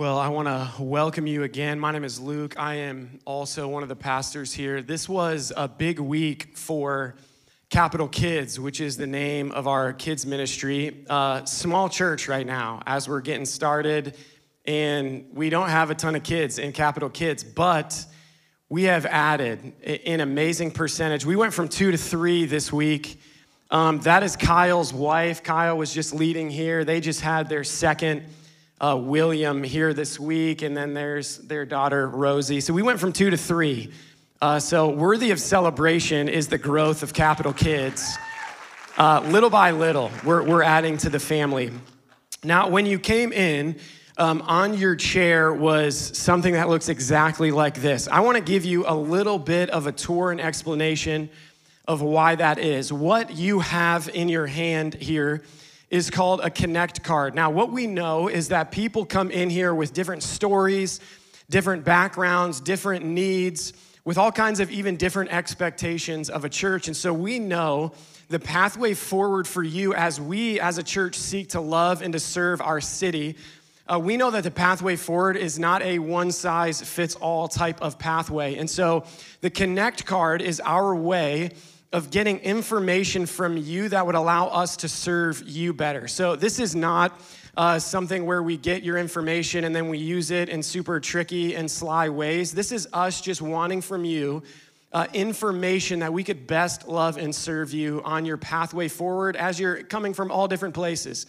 Well, I want to welcome you again. My name is Luke. I am also one of the pastors here. This was a big week for Capital Kids, which is the name of our kids' ministry. Uh, small church right now as we're getting started, and we don't have a ton of kids in Capital Kids, but we have added an amazing percentage. We went from two to three this week. Um, that is Kyle's wife. Kyle was just leading here. They just had their second uh, William here this week, and then there's their daughter Rosie. So we went from two to three. Uh, so worthy of celebration is the growth of Capital Kids. Uh, little by little, we're, we're adding to the family. Now, when you came in, um, on your chair was something that looks exactly like this. I want to give you a little bit of a tour and explanation of why that is. What you have in your hand here is called a Connect card. Now, what we know is that people come in here with different stories, different backgrounds, different needs, with all kinds of even different expectations of a church. And so we know the pathway forward for you as we as a church seek to love and to serve our city. Uh, we know that the pathway forward is not a one size fits all type of pathway. And so the Connect card is our way of getting information from you that would allow us to serve you better. So, this is not uh, something where we get your information and then we use it in super tricky and sly ways. This is us just wanting from you uh, information that we could best love and serve you on your pathway forward as you're coming from all different places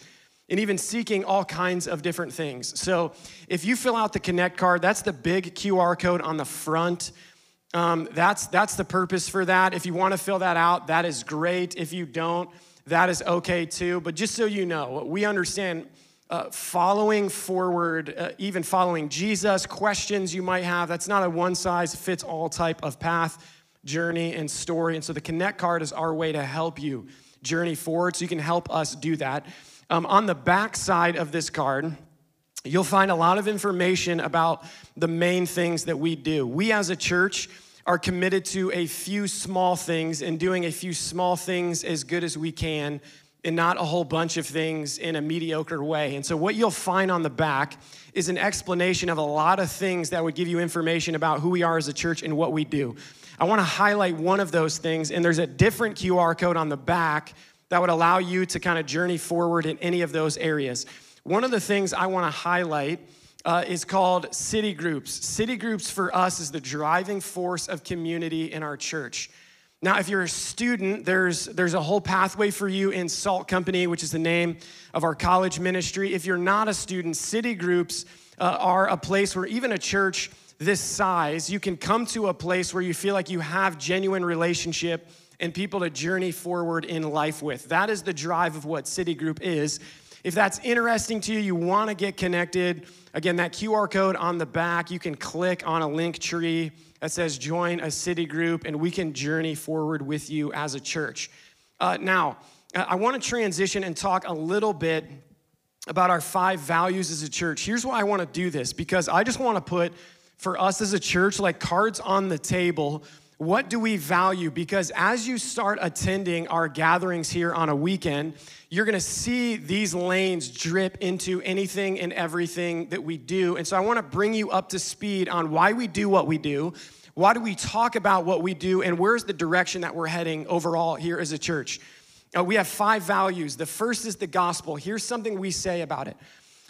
and even seeking all kinds of different things. So, if you fill out the Connect card, that's the big QR code on the front um, that's, that's the purpose for that. If you want to fill that out, that is great. If you don't, that is okay too. But just so you know, we understand uh, following forward, uh, even following Jesus, questions you might have, that's not a one size fits all type of path, journey, and story. And so the Connect card is our way to help you journey forward so you can help us do that. Um, on the back side of this card, you'll find a lot of information about the main things that we do. We as a church, are committed to a few small things and doing a few small things as good as we can and not a whole bunch of things in a mediocre way. And so, what you'll find on the back is an explanation of a lot of things that would give you information about who we are as a church and what we do. I want to highlight one of those things, and there's a different QR code on the back that would allow you to kind of journey forward in any of those areas. One of the things I want to highlight uh, is called city groups. City groups for us is the driving force of community in our church. Now, if you're a student, there's, there's a whole pathway for you in Salt Company, which is the name of our college ministry. If you're not a student, city groups uh, are a place where even a church this size, you can come to a place where you feel like you have genuine relationship and people to journey forward in life with. That is the drive of what City Group is. If that's interesting to you, you want to get connected, again, that QR code on the back, you can click on a link tree that says join a city group, and we can journey forward with you as a church. Uh, now, I want to transition and talk a little bit about our five values as a church. Here's why I want to do this because I just want to put for us as a church like cards on the table what do we value? Because as you start attending our gatherings here on a weekend, you're gonna see these lanes drip into anything and everything that we do. And so I wanna bring you up to speed on why we do what we do, why do we talk about what we do, and where's the direction that we're heading overall here as a church. Uh, we have five values. The first is the gospel. Here's something we say about it.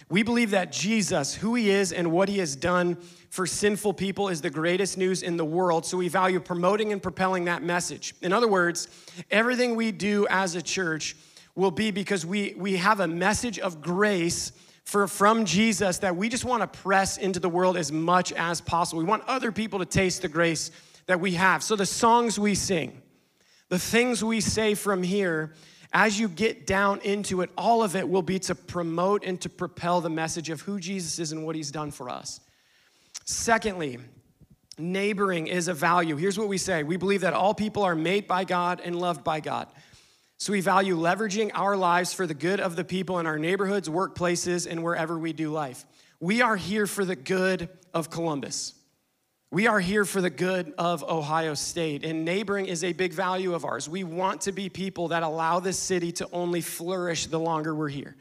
We believe that Jesus, who he is and what he has done for sinful people, is the greatest news in the world. So we value promoting and propelling that message. In other words, everything we do as a church will be because we, we have a message of grace for, from Jesus that we just want to press into the world as much as possible. We want other people to taste the grace that we have. So the songs we sing, the things we say from here, as you get down into it, all of it will be to promote and to propel the message of who Jesus is and what he's done for us. Secondly, neighboring is a value. Here's what we say we believe that all people are made by God and loved by God. So we value leveraging our lives for the good of the people in our neighborhoods, workplaces, and wherever we do life. We are here for the good of Columbus. We are here for the good of Ohio State, and neighboring is a big value of ours. We want to be people that allow this city to only flourish the longer we're here.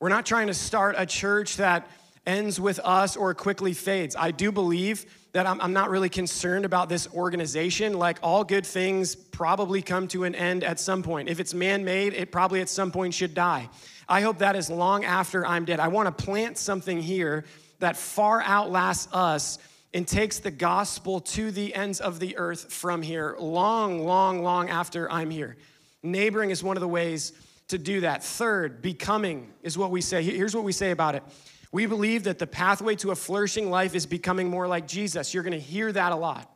We're not trying to start a church that ends with us or quickly fades. I do believe that I'm, I'm, not really concerned about this organization. Like all good things probably come to an end at some point. If it's man made, it probably at some point should die. I hope that is long after I'm dead. I want to plant something here that far outlasts us and takes the gospel to the ends of the earth from here, long, long, long after I'm here. Neighboring is one of the ways to do that. Third, becoming is what we say. Here's what we say about it. We believe that the pathway to a flourishing life is becoming more like Jesus. You're going to hear that a lot.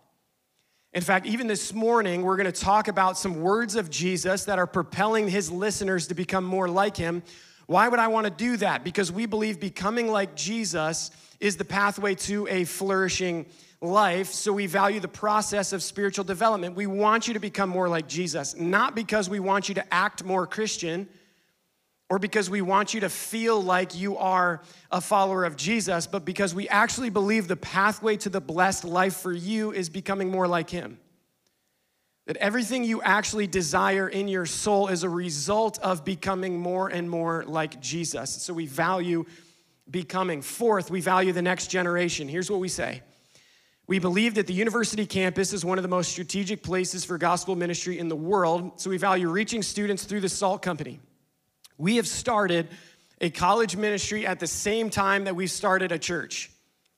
In fact, even this morning, we're going to talk about some words of Jesus that are propelling his listeners to become more like him. Why would I want to do that? Because we believe becoming like Jesus is the pathway to a flourishing life. So we value the process of spiritual development. We want you to become more like Jesus, not because we want you to act more Christian or because we want you to feel like you are a follower of Jesus, but because we actually believe the pathway to the blessed life for you is becoming more like Him. That everything you actually desire in your soul is a result of becoming more and more like Jesus. So we value becoming. Fourth, we value the next generation. Here's what we say We believe that the university campus is one of the most strategic places for gospel ministry in the world, so we value reaching students through the SALT Company. We have started a college ministry at the same time that we started a church.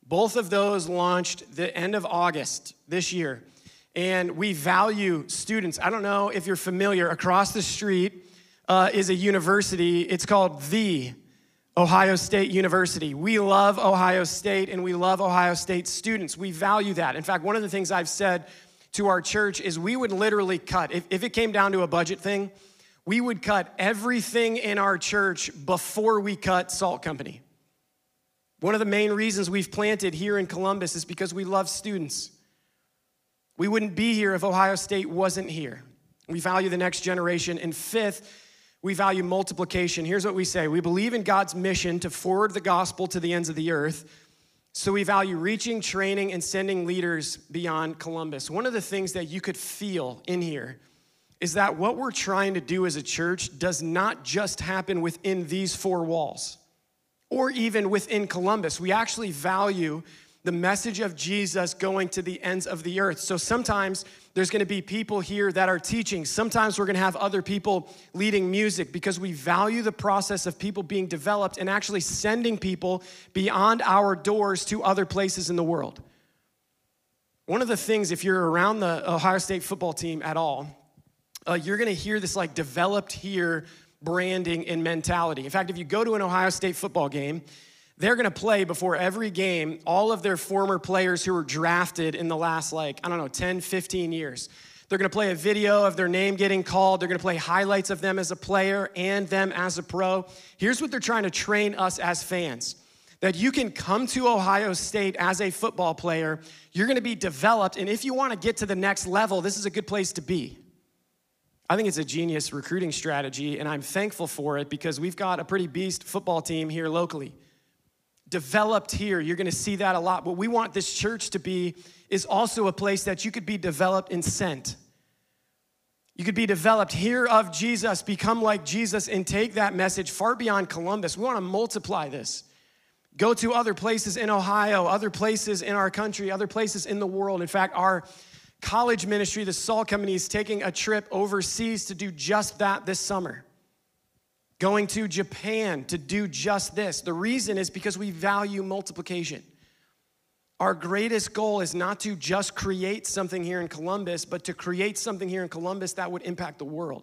Both of those launched the end of August this year. And we value students. I don't know if you're familiar, across the street uh, is a university. It's called The Ohio State University. We love Ohio State and we love Ohio State students. We value that. In fact, one of the things I've said to our church is we would literally cut, if, if it came down to a budget thing, we would cut everything in our church before we cut Salt Company. One of the main reasons we've planted here in Columbus is because we love students. We wouldn't be here if Ohio State wasn't here. We value the next generation. And fifth, we value multiplication. Here's what we say we believe in God's mission to forward the gospel to the ends of the earth. So we value reaching, training, and sending leaders beyond Columbus. One of the things that you could feel in here is that what we're trying to do as a church does not just happen within these four walls or even within Columbus. We actually value the message of Jesus going to the ends of the earth. So sometimes there's gonna be people here that are teaching. Sometimes we're gonna have other people leading music because we value the process of people being developed and actually sending people beyond our doors to other places in the world. One of the things, if you're around the Ohio State football team at all, uh, you're gonna hear this like developed here branding and mentality. In fact, if you go to an Ohio State football game, they're going to play before every game all of their former players who were drafted in the last, like, I don't know, 10, 15 years. They're going to play a video of their name getting called. They're going to play highlights of them as a player and them as a pro. Here's what they're trying to train us as fans that you can come to Ohio State as a football player, you're going to be developed, and if you want to get to the next level, this is a good place to be. I think it's a genius recruiting strategy, and I'm thankful for it because we've got a pretty beast football team here locally developed here. You're going to see that a lot. What we want this church to be is also a place that you could be developed and sent. You could be developed, hear of Jesus, become like Jesus, and take that message far beyond Columbus. We want to multiply this. Go to other places in Ohio, other places in our country, other places in the world. In fact, our college ministry, the Salt Company, is taking a trip overseas to do just that this summer going to Japan to do just this. The reason is because we value multiplication. Our greatest goal is not to just create something here in Columbus, but to create something here in Columbus that would impact the world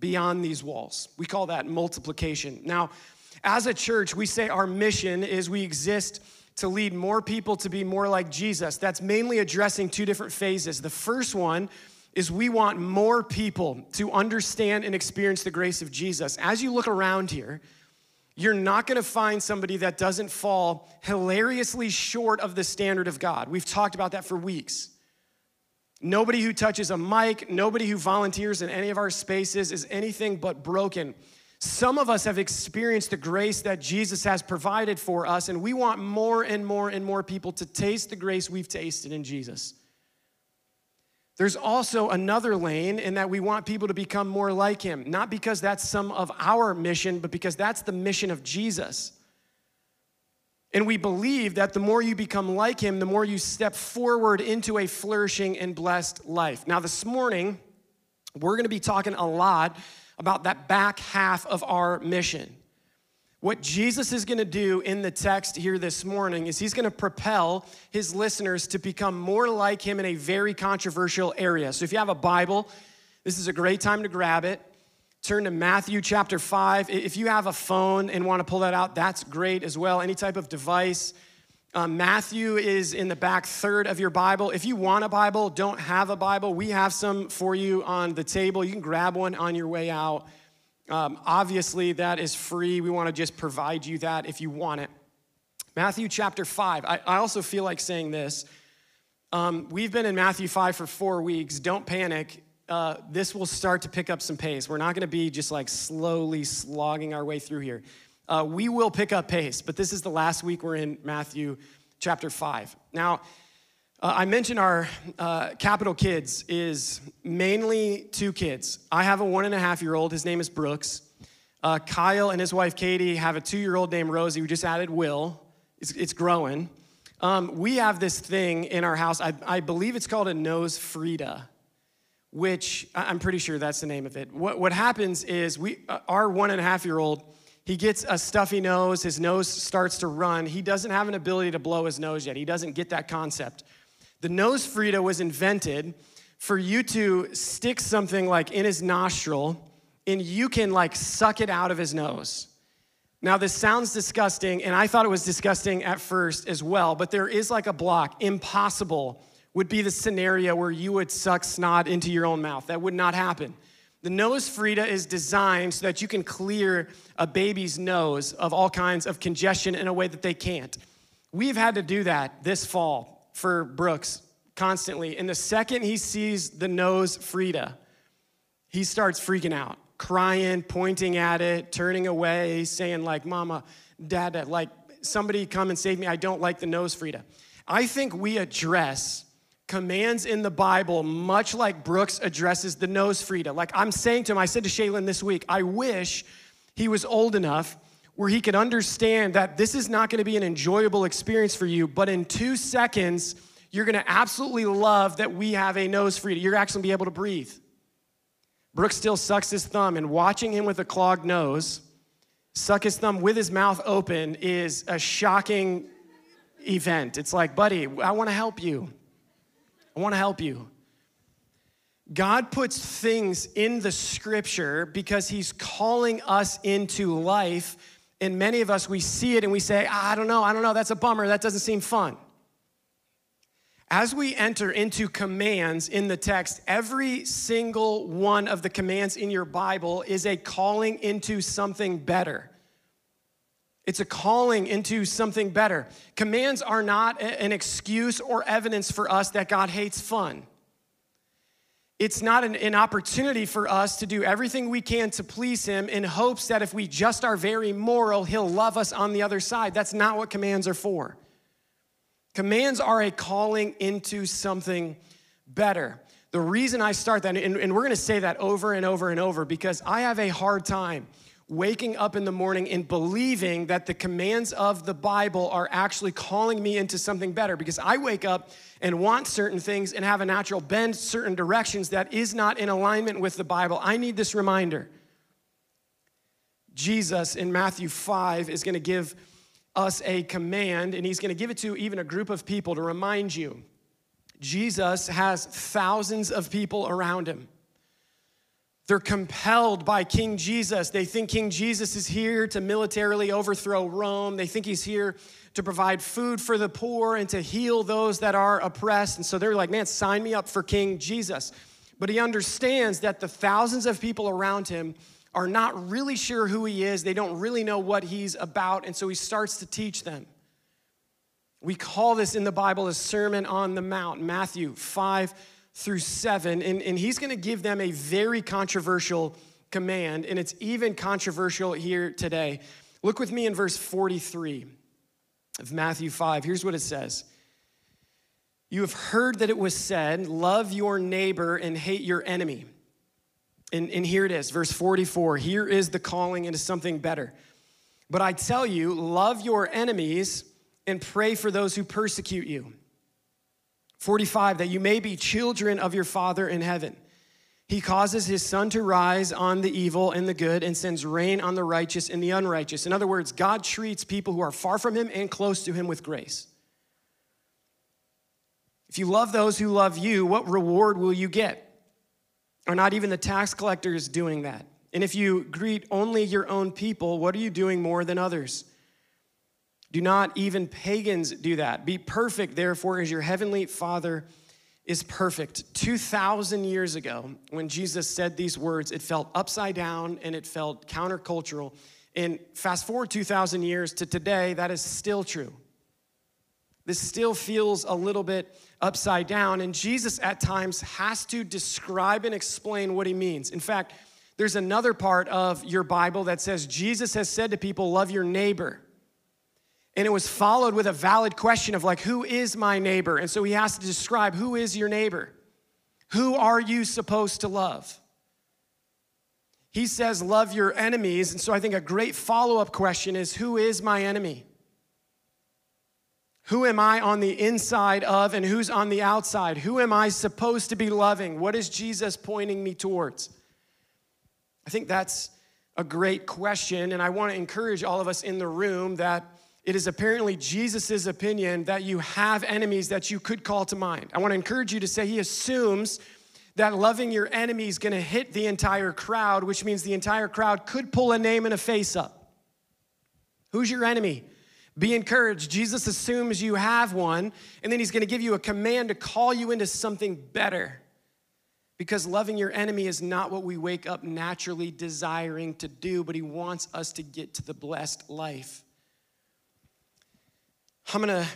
beyond these walls. We call that multiplication. Now, as a church, we say our mission is we exist to lead more people to be more like Jesus. That's mainly addressing two different phases. The first one is we want more people to understand and experience the grace of Jesus. As you look around here, you're not gonna find somebody that doesn't fall hilariously short of the standard of God. We've talked about that for weeks. Nobody who touches a mic, nobody who volunteers in any of our spaces is anything but broken. Some of us have experienced the grace that Jesus has provided for us, and we want more and more and more people to taste the grace we've tasted in Jesus. There's also another lane in that we want people to become more like him, not because that's some of our mission, but because that's the mission of Jesus. And we believe that the more you become like him, the more you step forward into a flourishing and blessed life. Now, this morning, we're gonna be talking a lot about that back half of our mission. What Jesus is gonna do in the text here this morning is he's gonna propel his listeners to become more like him in a very controversial area. So if you have a Bible, this is a great time to grab it. Turn to Matthew chapter 5. If you have a phone and want to pull that out, that's great as well. Any type of device. Um, Matthew is in the back third of your Bible. If you want a Bible, don't have a Bible, we have some for you on the table. You can grab one on your way out. Um, obviously, that is free. We want to just provide you that if you want it. Matthew chapter 5. I, I also feel like saying this. Um, we've been in Matthew 5 for four weeks. Don't panic uh, this will start to pick up some pace. We're not going to be just like slowly slogging our way through here. Uh, we will pick up pace, but this is the last week we're in Matthew chapter 5. Now, uh, I mentioned our uh, capital kids is mainly two kids. I have a one and a half year old, his name is Brooks. Uh, Kyle and his wife Katie have a two year old named Rosie. We just added Will, it's, it's growing. Um, we have this thing in our house, I, I believe it's called a nose Frida which I'm pretty sure that's the name of it. What, what happens is we, uh, our one and a half year old, he gets a stuffy nose, his nose starts to run. He doesn't have an ability to blow his nose yet. He doesn't get that concept. The nose Frida was invented for you to stick something like in his nostril and you can like suck it out of his nose. Now, this sounds disgusting, and I thought it was disgusting at first as well, but there is like a block, impossible would be the scenario where you would suck snot into your own mouth. That would not happen. The nose Frida is designed so that you can clear a baby's nose of all kinds of congestion in a way that they can't. We've had to do that this fall for Brooks constantly. And the second he sees the nose Frida, he starts freaking out, crying, pointing at it, turning away, saying, like, Mama, Dad, like, somebody come and save me. I don't like the nose Frida. I think we address commands in the Bible, much like Brooks addresses the nose Frida. Like I'm saying to him, I said to Shaylin this week, I wish he was old enough where he could understand that this is not going to be an enjoyable experience for you, but in two seconds, you're going to absolutely love that we have a nose Frida. You're actually going to be able to breathe. Brooks still sucks his thumb, and watching him with a clogged nose suck his thumb with his mouth open is a shocking event. It's like, buddy, I want to help you. I want to help you. God puts things in the scripture because he's calling us into life. And many of us, we see it and we say, ah, I don't know, I don't know, that's a bummer, that doesn't seem fun. As we enter into commands in the text, every single one of the commands in your Bible is a calling into something better. It's a calling into something better. Commands are not an excuse or evidence for us that God hates fun. It's not an, an, opportunity for us to do everything we can to please Him in hopes that if we just are very moral, He'll love us on the other side. That's not what commands are for. Commands are a calling into something better. The reason I start that, and, and we're gonna say that over and over and over because I have a hard time waking up in the morning and believing that the commands of the Bible are actually calling me into something better because I wake up and want certain things and have a natural bend certain directions that is not in alignment with the Bible. I need this reminder. Jesus in Matthew 5 is going to give us a command, and he's going to give it to even a group of people to remind you. Jesus has thousands of people around him. They're compelled by King Jesus. They think King Jesus is here to militarily overthrow Rome. They think he's here to provide food for the poor and to heal those that are oppressed. And so they're like, man, sign me up for King Jesus. But he understands that the thousands of people around him are not really sure who he is. They don't really know what he's about. And so he starts to teach them. We call this in the Bible a Sermon on the Mount, Matthew 5 through 7. And, and he's going to give them a very controversial command, and it's even controversial here today. Look with me in verse 43 of Matthew 5. Here's what it says You have heard that it was said, Love your neighbor and hate your enemy. And, and here it is, verse 44. Here is the calling into something better. But I tell you, love your enemies and pray for those who persecute you. 45, that you may be children of your Father in heaven. He causes his sun to rise on the evil and the good and sends rain on the righteous and the unrighteous. In other words, God treats people who are far from him and close to him with grace. If you love those who love you, what reward will you get? Are not even the tax collectors doing that? And if you greet only your own people, what are you doing more than others? Do not even pagans do that. Be perfect, therefore, as your heavenly Father is perfect. 2,000 years ago, when Jesus said these words, it felt upside down and it felt countercultural. And fast forward 2,000 years to today, that is still true. This still feels a little bit upside down, and Jesus at times has to describe and explain what he means. In fact, there's another part of your Bible that says Jesus has said to people, Love your neighbor. And it was followed with a valid question of, like, who is my neighbor? And so he has to describe who is your neighbor? Who are you supposed to love? He says, love your enemies. And so I think a great follow up question is, who is my enemy? Who am I on the inside of and who's on the outside? Who am I supposed to be loving? What is Jesus pointing me towards? I think that's a great question. And I want to encourage all of us in the room that it is apparently Jesus' opinion that you have enemies that you could call to mind. I want to encourage you to say he assumes that loving your enemy is going to hit the entire crowd, which means the entire crowd could pull a name and a face up. Who's your enemy? Be encouraged. Jesus assumes you have one, and then he's going to give you a command to call you into something better. Because loving your enemy is not what we wake up naturally desiring to do, but he wants us to get to the blessed life. I'm gonna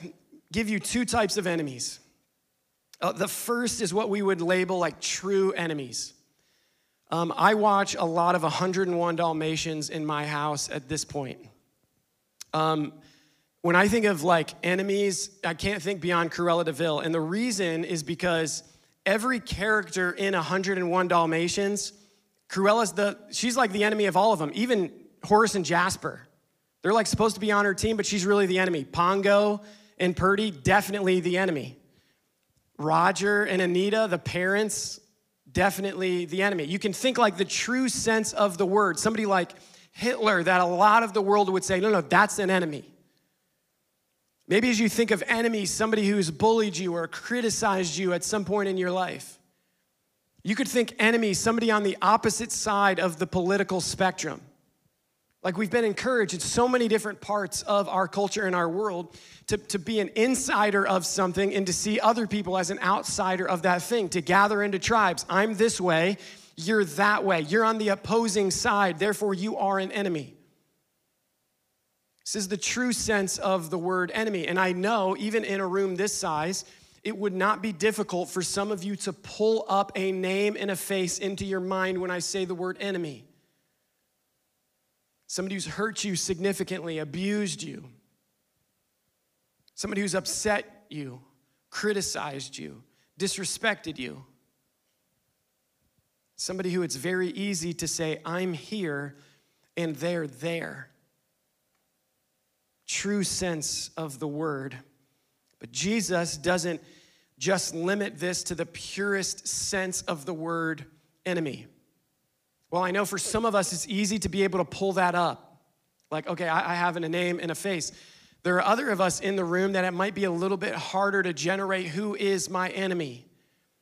give you two types of enemies. Uh, the first is what we would label like true enemies. Um, I watch a lot of 101 Dalmatians in my house at this point. Um, when I think of like enemies, I can't think beyond Cruella de Vil. And the reason is because every character in 101 Dalmatians, Cruella's the, she's like the enemy of all of them, even Horace and Jasper. They're like supposed to be on her team, but she's really the enemy. Pongo and Purdy, definitely the enemy. Roger and Anita, the parents, definitely the enemy. You can think like the true sense of the word. Somebody like Hitler, that a lot of the world would say, no, no, that's an enemy. Maybe as you think of enemies, somebody who's bullied you or criticized you at some point in your life. You could think enemy, somebody on the opposite side of the political spectrum. Like we've been encouraged in so many different parts of our culture and our world to, to be an insider of something and to see other people as an outsider of that thing, to gather into tribes. I'm this way, you're that way. You're on the opposing side, therefore, you are an enemy. This is the true sense of the word enemy. And I know, even in a room this size, it would not be difficult for some of you to pull up a name and a face into your mind when I say the word enemy somebody who's hurt you significantly, abused you, somebody who's upset you, criticized you, disrespected you, somebody who it's very easy to say, I'm here and they're there. True sense of the word. But Jesus doesn't just limit this to the purest sense of the word enemy. Well, I know for some of us, it's easy to be able to pull that up. Like, okay, I, have a name and a face. There are other of us in the room that it might be a little bit harder to generate who is my enemy.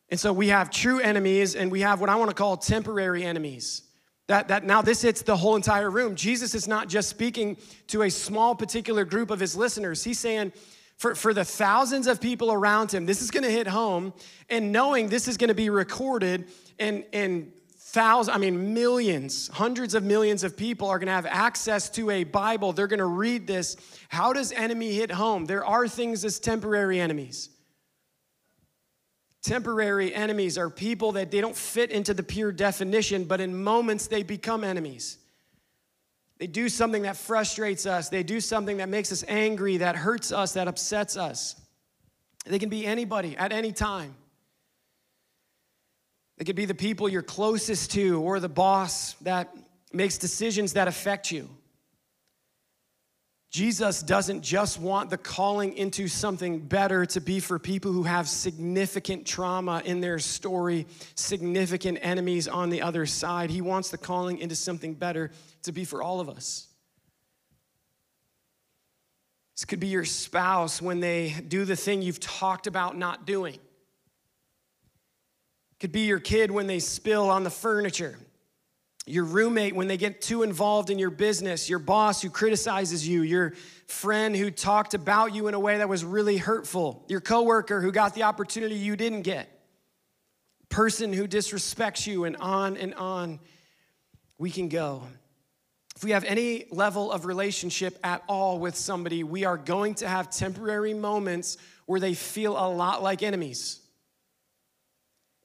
And so we have true enemies and we have what I want to call temporary enemies. That, that now this hits the whole entire room. Jesus is not just speaking to a small particular group of his listeners. He's saying, for, for the thousands of people around him, this is going to hit home. And knowing this is going to be recorded and, and thousands, I mean, millions, hundreds of millions of people are going to have access to a Bible. They're going to read this. How does enemy hit home? There are things as temporary enemies. Temporary enemies are people that they don't fit into the pure definition, but in moments they become enemies. They do something that frustrates us, they do something that makes us angry, that hurts us, that upsets us. They can be anybody at any time. It could be the people you're closest to or the boss that makes decisions that affect you. Jesus doesn't just want the calling into something better to be for people who have significant trauma in their story, significant enemies on the other side. He wants the calling into something better to be for all of us. This could be your spouse when they do the thing you've talked about not doing. Could be your kid when they spill on the furniture your roommate when they get too involved in your business, your boss who criticizes you, your friend who talked about you in a way that was really hurtful, your coworker who got the opportunity you didn't get, person who disrespects you, and on and on we can go. If we have any level of relationship at all with somebody, we are going to have temporary moments where they feel a lot like enemies.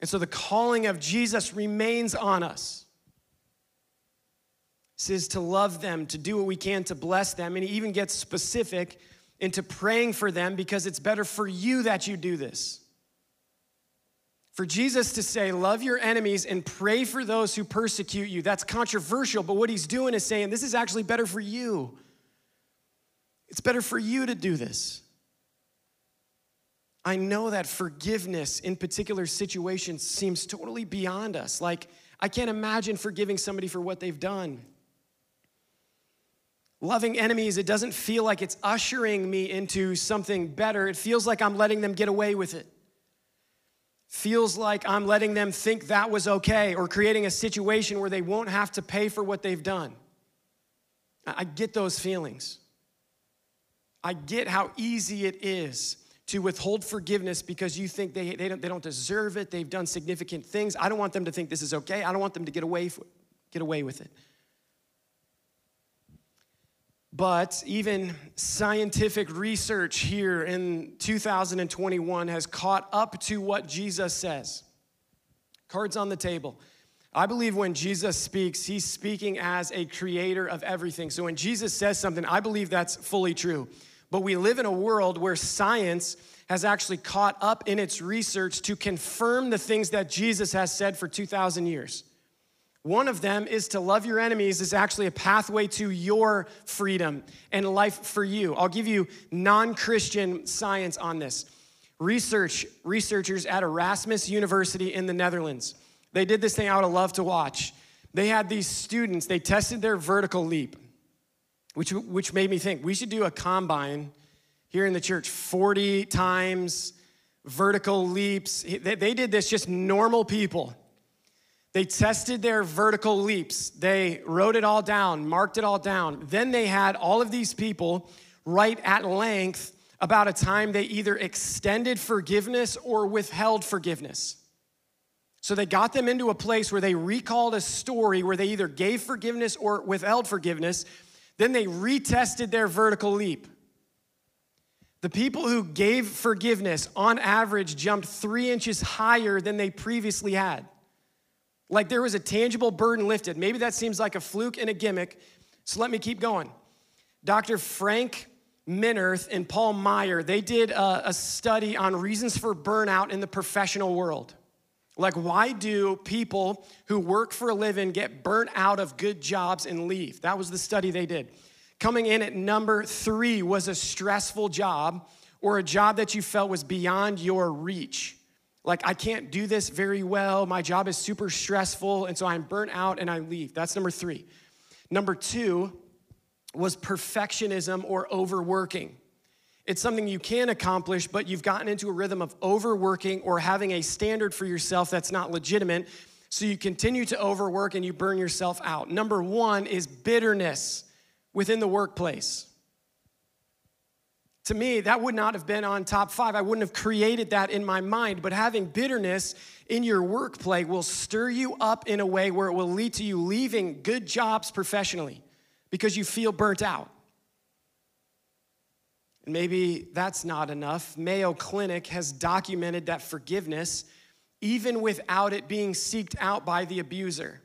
And so the calling of Jesus remains on us. Says to love them, to do what we can to bless them. And he even gets specific into praying for them because it's better for you that you do this. For Jesus to say, Love your enemies and pray for those who persecute you, that's controversial, but what he's doing is saying, This is actually better for you. It's better for you to do this. I know that forgiveness in particular situations seems totally beyond us. Like, I can't imagine forgiving somebody for what they've done. Loving enemies, it doesn't feel like it's ushering me into something better. It feels like I'm letting them get away with it. Feels like I'm letting them think that was okay or creating a situation where they won't have to pay for what they've done. I get those feelings. I get how easy it is to withhold forgiveness because you think they, they, don't, they don't deserve it. They've done significant things. I don't want them to think this is okay. I don't want them to get away, get away with it. But even scientific research here in 2021 has caught up to what Jesus says. Cards on the table. I believe when Jesus speaks, he's speaking as a creator of everything. So when Jesus says something, I believe that's fully true. But we live in a world where science has actually caught up in its research to confirm the things that Jesus has said for 2,000 years. One of them is to love your enemies is actually a pathway to your freedom and life for you. I'll give you non-Christian science on this. Research researchers at Erasmus University in the Netherlands. They did this thing I would love to watch. They had these students, they tested their vertical leap, which, which made me think we should do a combine here in the church 40 times vertical leaps. They, they did this just normal people they tested their vertical leaps. They wrote it all down, marked it all down. Then they had all of these people write at length about a time they either extended forgiveness or withheld forgiveness. So they got them into a place where they recalled a story where they either gave forgiveness or withheld forgiveness. Then they retested their vertical leap. The people who gave forgiveness on average jumped three inches higher than they previously had. Like there was a tangible burden lifted. Maybe that seems like a fluke and a gimmick, so let me keep going. Dr. Frank Minirth and Paul Meier, they did a, a study on reasons for burnout in the professional world. Like, why do people who work for a living get burnt out of good jobs and leave? That was the study they did. Coming in at number three was a stressful job or a job that you felt was beyond your reach like I can't do this very well. My job is super stressful, and so I'm burnt out and I leave. That's number three. Number two was perfectionism or overworking. It's something you can accomplish, but you've gotten into a rhythm of overworking or having a standard for yourself that's not legitimate. So you continue to overwork and you burn yourself out. Number one is bitterness within the workplace. To me, that would not have been on top five. I wouldn't have created that in my mind. But having bitterness in your workplace will stir you up in a way where it will lead to you leaving good jobs professionally because you feel burnt out. And maybe that's not enough. Mayo Clinic has documented that forgiveness, even without it being seeked out by the abuser,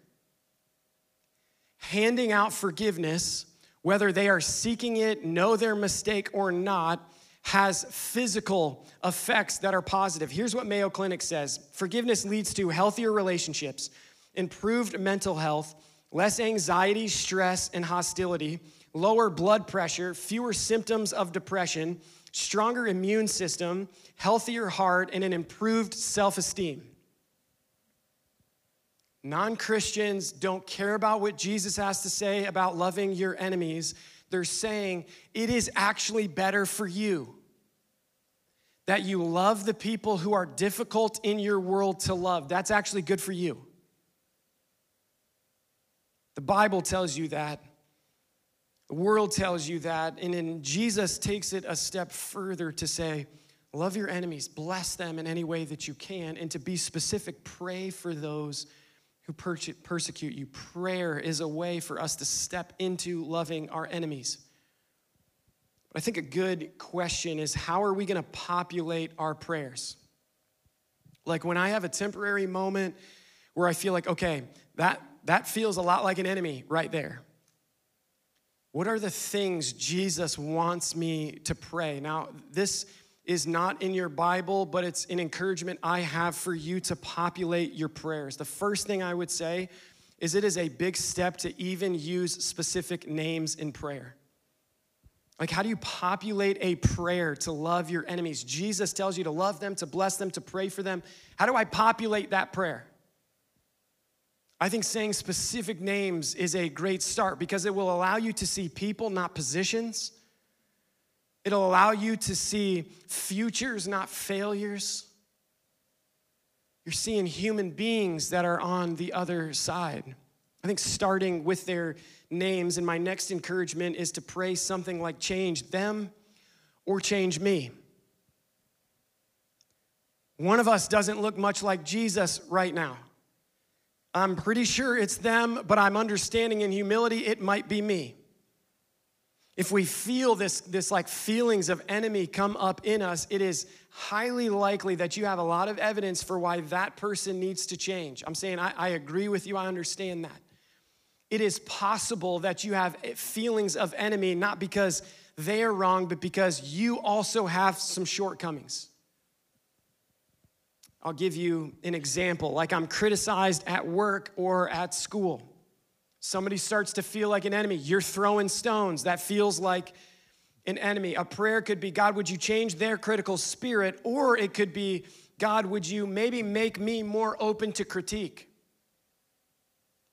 handing out forgiveness whether they are seeking it, know their mistake or not, has physical effects that are positive. Here's what Mayo Clinic says Forgiveness leads to healthier relationships, improved mental health, less anxiety, stress, and hostility, lower blood pressure, fewer symptoms of depression, stronger immune system, healthier heart, and an improved self esteem. Non Christians don't care about what Jesus has to say about loving your enemies. They're saying it is actually better for you that you love the people who are difficult in your world to love. That's actually good for you. The Bible tells you that. The world tells you that. And then Jesus takes it a step further to say, love your enemies, bless them in any way that you can, and to be specific, pray for those who persecute you. Prayer is a way for us to step into loving our enemies. I think a good question is how are we going to populate our prayers? Like when I have a temporary moment where I feel like, okay, that, that feels a lot like an enemy right there. What are the things Jesus wants me to pray? Now, this is not in your Bible, but it's an encouragement I have for you to populate your prayers. The first thing I would say is it is a big step to even use specific names in prayer. Like, how do you populate a prayer to love your enemies? Jesus tells you to love them, to bless them, to pray for them. How do I populate that prayer? I think saying specific names is a great start because it will allow you to see people, not positions. It'll allow you to see futures, not failures. You're seeing human beings that are on the other side. I think starting with their names, and my next encouragement is to pray something like change them or change me. One of us doesn't look much like Jesus right now. I'm pretty sure it's them, but I'm understanding in humility it might be me if we feel this, this like feelings of enemy come up in us, it is highly likely that you have a lot of evidence for why that person needs to change. I'm saying I, I agree with you, I understand that. It is possible that you have feelings of enemy not because they are wrong, but because you also have some shortcomings. I'll give you an example like I'm criticized at work or at school. Somebody starts to feel like an enemy. You're throwing stones. That feels like an enemy. A prayer could be, God, would you change their critical spirit? Or it could be, God, would you maybe make me more open to critique?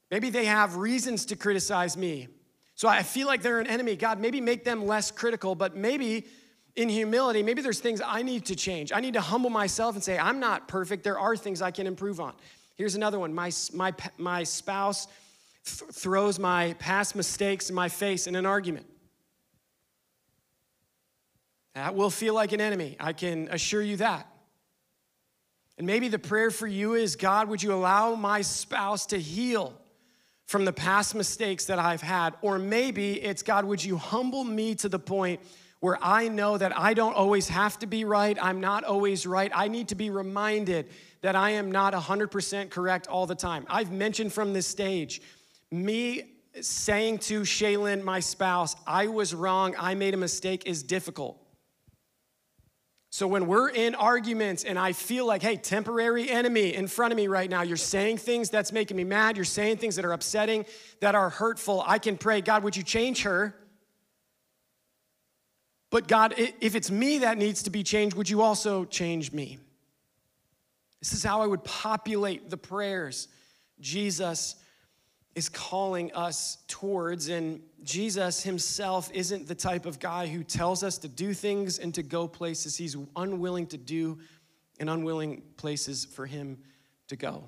Maybe they have reasons to criticize me. So I feel like they're an enemy. God, maybe make them less critical, but maybe in humility, maybe there's things I need to change. I need to humble myself and say, I'm not perfect. There are things I can improve on. Here's another one my, my, my spouse th- throws my past mistakes in my face in an argument. That will feel like an enemy. I can assure you that. And maybe the prayer for you is God, would you allow my spouse to heal from the past mistakes that I've had? Or maybe it's God, would you humble me to the point where I know that I don't always have to be right? I'm not always right. I need to be reminded that I am not 100% correct all the time. I've mentioned from this stage me saying to Shaylin, my spouse, I was wrong, I made a mistake, is difficult. So when we're in arguments and I feel like, hey, temporary enemy in front of me right now, you're saying things that's making me mad, you're saying things that are upsetting, that are hurtful, I can pray, God, would you change her? But God, if it's me that needs to be changed, would you also change me? This is how I would populate the prayers Jesus is calling us towards. And Jesus himself isn't the type of guy who tells us to do things and to go places he's unwilling to do and unwilling places for him to go.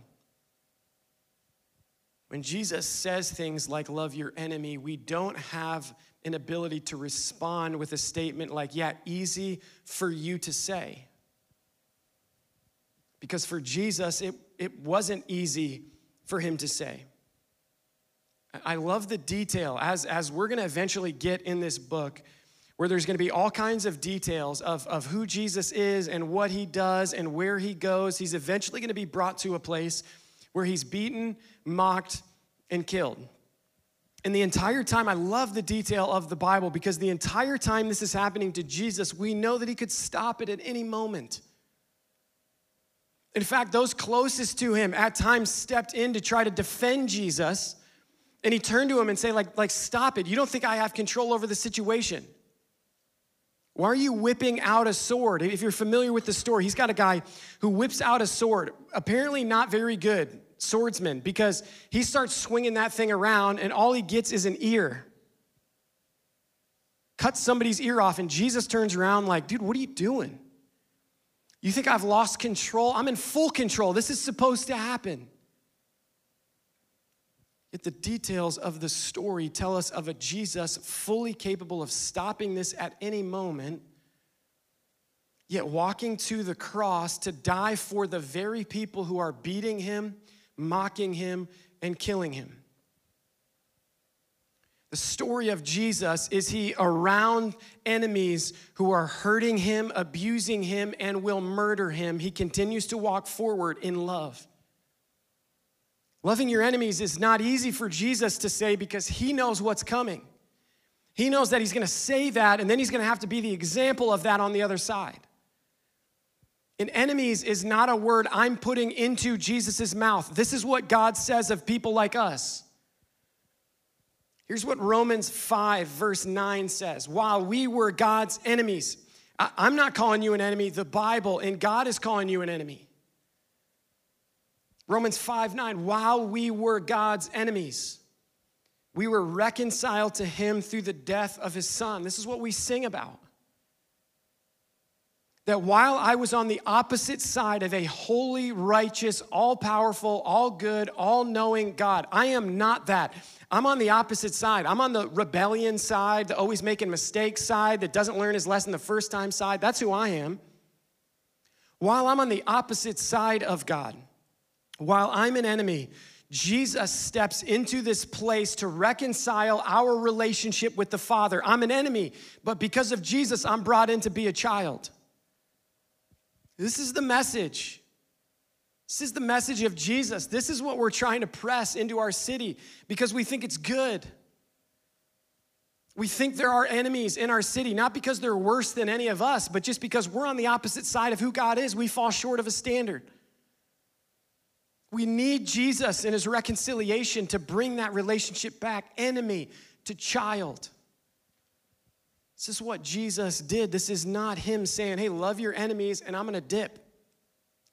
When Jesus says things like, love your enemy, we don't have an ability to respond with a statement like, yeah, easy for you to say. Because for Jesus, it, it wasn't easy for him to say. I love the detail as, as we're going to eventually get in this book where there's going to be all kinds of details of, of who Jesus is and what he does and where he goes. He's eventually going to be brought to a place where he's beaten, mocked, and killed. And the entire time, I love the detail of the Bible because the entire time this is happening to Jesus, we know that he could stop it at any moment. In fact, those closest to him at times stepped in to try to defend Jesus and he turned to him and say like, like stop it. You don't think I have control over the situation. Why are you whipping out a sword? If you're familiar with the story, he's got a guy who whips out a sword, apparently not very good swordsman, because he starts swinging that thing around and all he gets is an ear. Cuts somebody's ear off, and Jesus turns around like, dude, what are you doing? You think I've lost control? I'm in full control. This is supposed to happen. Yet the details of the story tell us of a Jesus fully capable of stopping this at any moment, yet walking to the cross to die for the very people who are beating him, mocking him, and killing him. The story of Jesus is he around enemies who are hurting him, abusing him, and will murder him. He continues to walk forward in love. Loving your enemies is not easy for Jesus to say because he knows what's coming. He knows that he's going to say that, and then he's going to have to be the example of that on the other side. And enemies is not a word I'm putting into Jesus' mouth. This is what God says of people like us. Here's what Romans 5, verse 9 says While we were God's enemies, I'm not calling you an enemy, the Bible, and God is calling you an enemy. Romans 5 9, while we were God's enemies, we were reconciled to him through the death of his son. This is what we sing about. That while I was on the opposite side of a holy, righteous, all powerful, all good, all knowing God, I am not that. I'm on the opposite side. I'm on the rebellion side, the always making mistakes side, that doesn't learn his lesson the first time side. That's who I am. While I'm on the opposite side of God, while I'm an enemy, Jesus steps into this place to reconcile our relationship with the Father. I'm an enemy, but because of Jesus, I'm brought in to be a child. This is the message. This is the message of Jesus. This is what we're trying to press into our city because we think it's good. We think there are enemies in our city, not because they're worse than any of us, but just because we're on the opposite side of who God is. We fall short of a standard. We need Jesus and his reconciliation to bring that relationship back, enemy to child. This is what Jesus did. This is not him saying, hey, love your enemies and I'm gonna dip.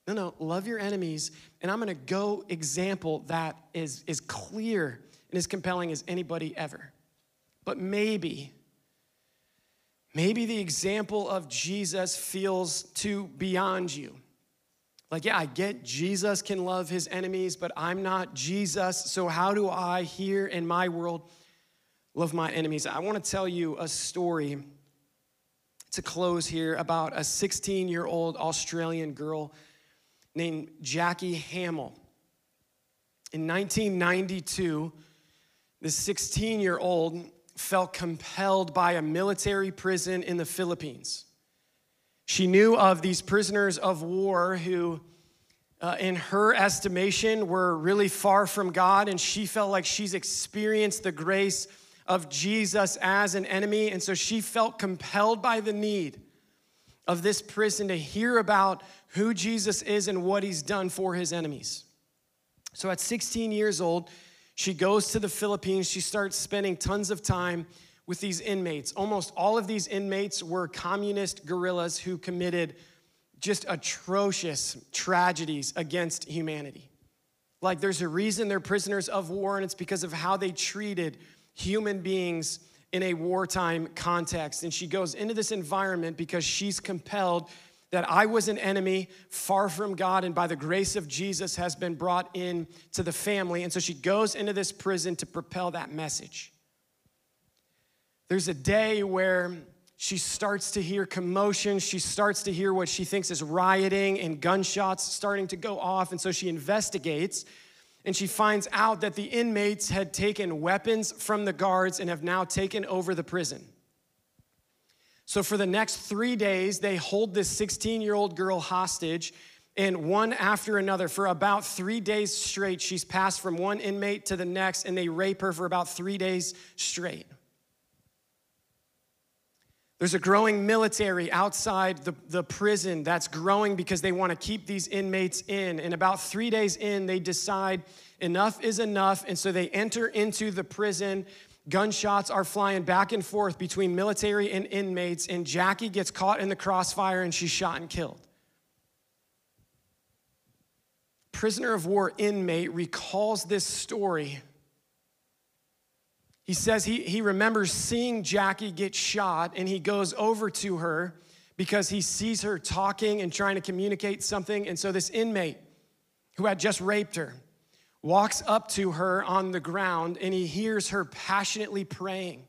No, no, love your enemies and I'm gonna go example that is, is clear and as compelling as anybody ever. But maybe, maybe the example of Jesus feels too beyond you. Like, yeah, I get Jesus can love his enemies, but I'm not Jesus. So, how do I here in my world love my enemies? I want to tell you a story to close here about a 16 year old Australian girl named Jackie Hamill. In 1992, this 16 year old felt compelled by a military prison in the Philippines. She knew of these prisoners of war who, uh, in her estimation, were really far from God, and she felt like she's experienced the grace of Jesus as an enemy. And so she felt compelled by the need of this prison to hear about who Jesus is and what he's done for his enemies. So at 16 years old, she goes to the Philippines. She starts spending tons of time with these inmates. Almost all of these inmates were communist guerrillas who committed just atrocious tragedies against humanity. Like, there's a reason they're prisoners of war, and it's because of how they treated human beings in a wartime context. And she goes into this environment because she's compelled that I was an enemy far from God and by the grace of Jesus has been brought in to the family. And so she goes into this prison to propel that message. There's a day where she starts to hear commotion. She starts to hear what she thinks is rioting and gunshots starting to go off. And so she investigates and she finds out that the inmates had taken weapons from the guards and have now taken over the prison. So, for the next three days, they hold this 16 year old girl hostage, and one after another, for about three days straight, she's passed from one inmate to the next, and they rape her for about three days straight. There's a growing military outside the, the prison that's growing because they want to keep these inmates in. And about three days in, they decide enough is enough. And so they enter into the prison. Gunshots are flying back and forth between military and inmates. And Jackie gets caught in the crossfire and she's shot and killed. Prisoner of war inmate recalls this story he says he, he remembers seeing Jackie get shot and he goes over to her because he sees her talking and trying to communicate something. And so this inmate who had just raped her walks up to her on the ground and he hears her passionately praying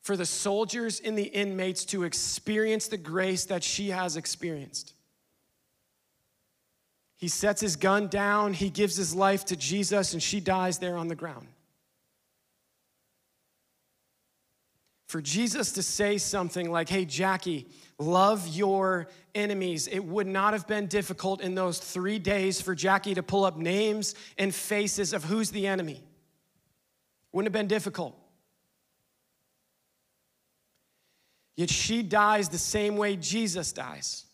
for the soldiers and the inmates to experience the grace that she has experienced. He sets his gun down, he gives his life to Jesus, and she dies there on the ground. For Jesus to say something like, hey, Jackie, love your enemies, it would not have been difficult in those three days for Jackie to pull up names and faces of who's the enemy. Wouldn't have been difficult. Yet she dies the same way Jesus dies.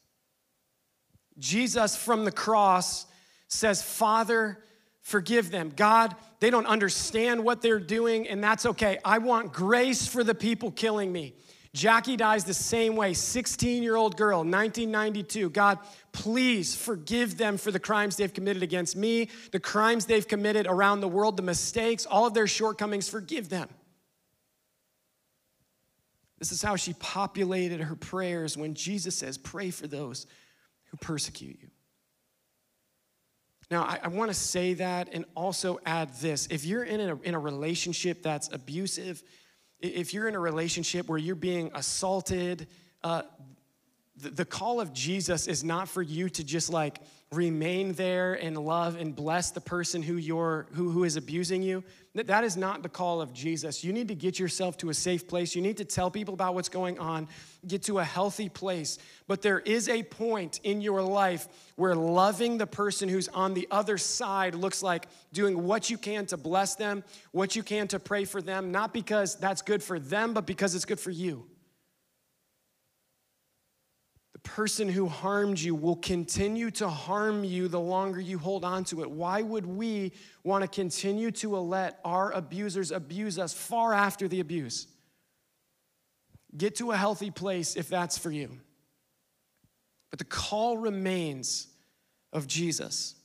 Jesus from the cross says, Father, forgive them. God, they don't understand what they're doing, and that's okay. I want grace for the people killing me. Jackie dies the same way, 16 year old girl, 1992. God, please forgive them for the crimes they've committed against me, the crimes they've committed around the world, the mistakes, all of their shortcomings, forgive them. This is how she populated her prayers when Jesus says, Pray for those who persecute you. Now, I, I want to say that and also add this. If you're in a, in a relationship that's abusive, if you're in a relationship where you're being assaulted, uh, the, call of Jesus is not for you to just like remain there and love and bless the person who you're who, who is abusing you. That, that is not the call of jesus. You need to get yourself to a safe place. You need to tell people about what's going on get to a healthy place. But there is a point in your life where loving the person who's on the other side looks like doing what you can to bless them what you can to pray for them not because that's good for them but because it's good for you person who harmed you will continue to harm you the longer you hold on to it. Why would we want to continue to let our abusers abuse us far after the abuse? Get to a healthy place if that's for you. But the call remains of Jesus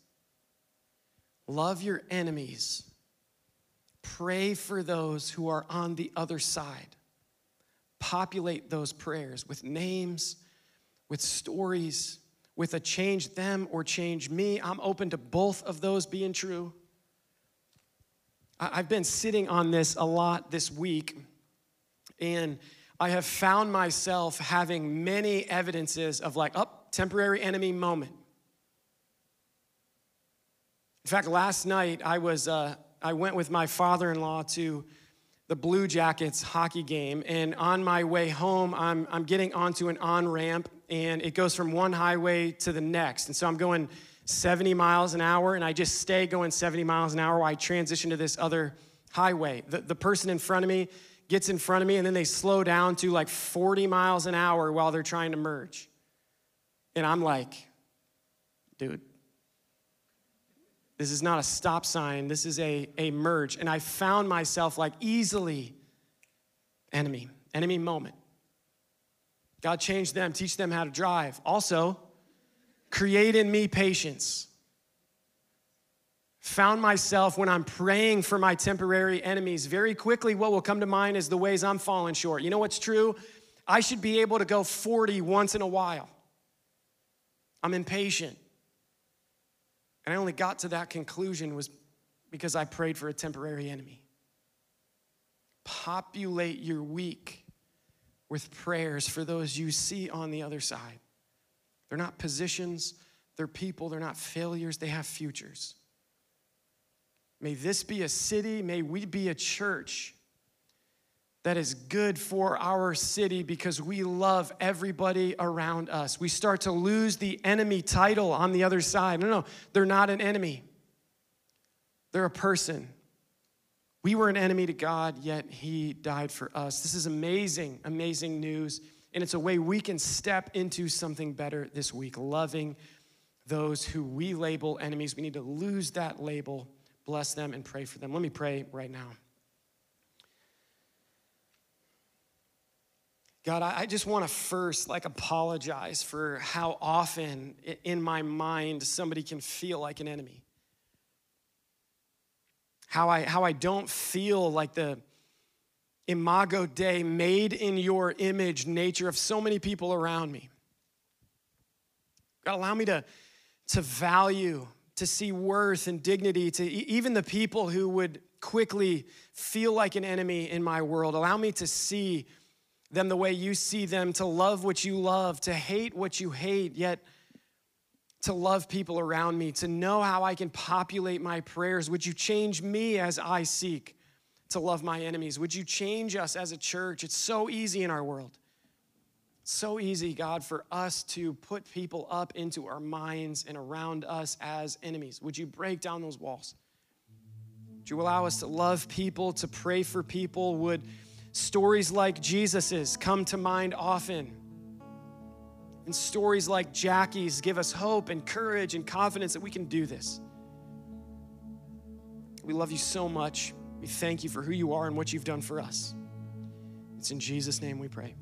love your enemies, pray for those who are on the other side. Populate those prayers with names with stories, with a change them or change me. I'm open to both of those being true. I've been sitting on this a lot this week, and I have found myself having many evidences of like, up, oh, temporary enemy moment. In fact, last night I was, uh, I went with my father-in-law to the Blue Jackets hockey game. And on my way home, I'm, I'm getting onto an on ramp, and it goes from one highway to the next. And so I'm going 70 miles an hour, and I just stay going 70 miles an hour while I transition to this other highway. The, the person in front of me gets in front of me, and then they slow down to like 40 miles an hour while they're trying to merge. And I'm like, dude, this is not a stop sign, this is a, a merge. And I found myself like easily enemy, enemy moment. God changed them, teach them how to drive. Also, create in me patience. Found myself when I'm praying for my temporary enemies, very quickly, what will come to mind is the ways I'm falling short. You know what's true? I should be able to go 40 once in a while. I'm impatient. And I only got to that conclusion was because I prayed for a temporary enemy. Populate your week with prayers for those you see on the other side. They're not positions, they're people, they're not failures, they have futures. May this be a city, may we be a church that is good for our city because we love everybody around us. We start to lose the enemy title on the other side. No, no, they're not an enemy, they're a person We were an enemy to God, yet He died for us. This is amazing, amazing news. And it's a way we can step into something better this week, loving those who we label enemies. We need to lose that label, bless them, and pray for them. Let me pray right now. God, I just want to first like apologize for how often in my mind somebody can feel like an enemy. How I, how I don't feel like the imago Dei, made in your image nature of so many people around me. God, allow me to, to value, to see worth and dignity to even the people who would quickly feel like an enemy in my world. Allow me to see them the way you see them, to love what you love, to hate what you hate, yet to love people around me, to know how I can populate my prayers. Would you change me as I seek to love my enemies? Would you change us as a church? It's so easy in our world. So easy, God, for us to put people up into our minds and around us as enemies. Would you break down those walls? Would you allow us to love people, to pray for people? Would stories like Jesus's come to mind often? And stories like Jackie's give us hope and courage and confidence that we can do this. We love you so much. We thank you for who you are and what you've done for us. It's in Jesus' name we pray.